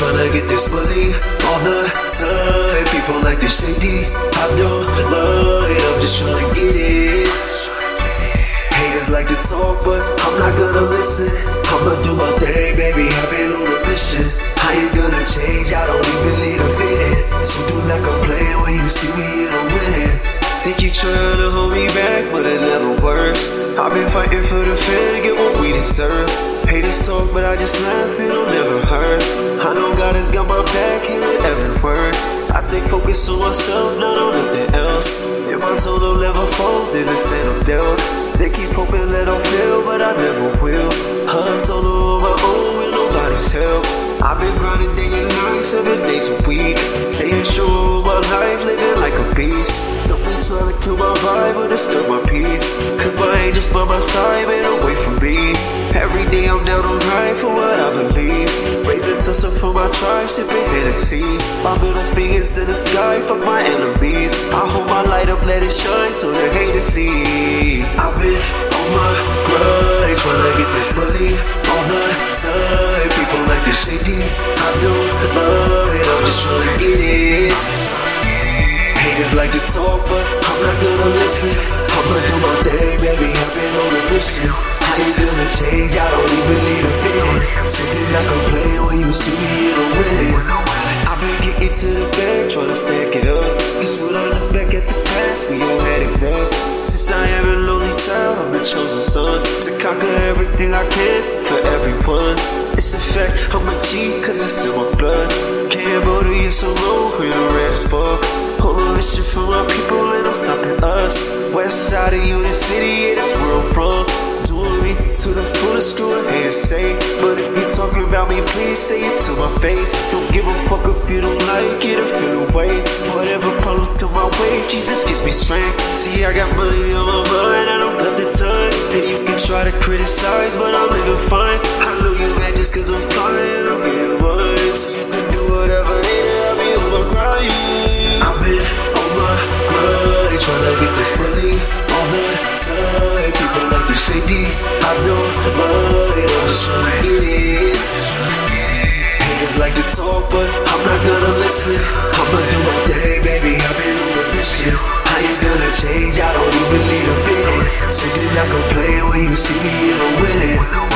tryna get this money all the time. People like this shady. I don't it, I'm just tryna get it. Haters like to talk, but I'm not gonna listen. I'ma do my thing, baby. I've been on a mission. I ain't gonna change, I don't even need a fitting. So do like I'm when you see me and I'm winning. Think you tryna hold me back, but it never works. I've been fighting for the fan to get what we deserve. Haters talk, but I just laugh, it'll never hurt. I know God has got my back, hearing every word. I stay focused on myself, not on nothing else. If my soul don't never fall, then it's no doubt. They keep hoping that I'll fail, but I never will. Hustle on my own with nobody's help. I've been grinding day and night, seven days a week. Trying to kill my vibe or disturb my peace. Cause my angels by my side, man, away from me. Every day I'm down on right for what I believe. Raising toast for my tribe, sipping Hennessy. My middle fingers in the sky, fuck my enemies. I hold my light up, let it shine so the haters see. I've been on my grind, tryna get this money all the time. People like this shady, I don't it, I'm just trying to get it. Haters like to talk, but I'm not gonna listen. I'ma do my thing, baby. I've been on a mission. I ain't gonna change, I don't even need a fitting. So do not complain when you see me in a winning. I've been getting to the bag, trying to stack it up. Cause when I look back at the past, we all had it rough. Since I am a lonely child, I'm the chosen son. To conquer everything I can for everyone. It's a fact, I'm a G, cause it's in my blood. Cambodia so low, we the rest fuck. West side of Union City, yeah, that's where I'm from. Doing me to the fullest, screw a say. But if you talking about me, please say it to my face. Don't give a fuck if you don't like it or feel away. Whatever problems come my way, Jesus gives me strength. See, I got money on my mind, I don't got the time. And you can try to criticize, but I'm living fine. I know you talk, but I'm not gonna listen. I'ma do my thing, baby. I've been on a mission. I ain't gonna change, I don't even need a fitting. So do not complain when you see me and I'm winning.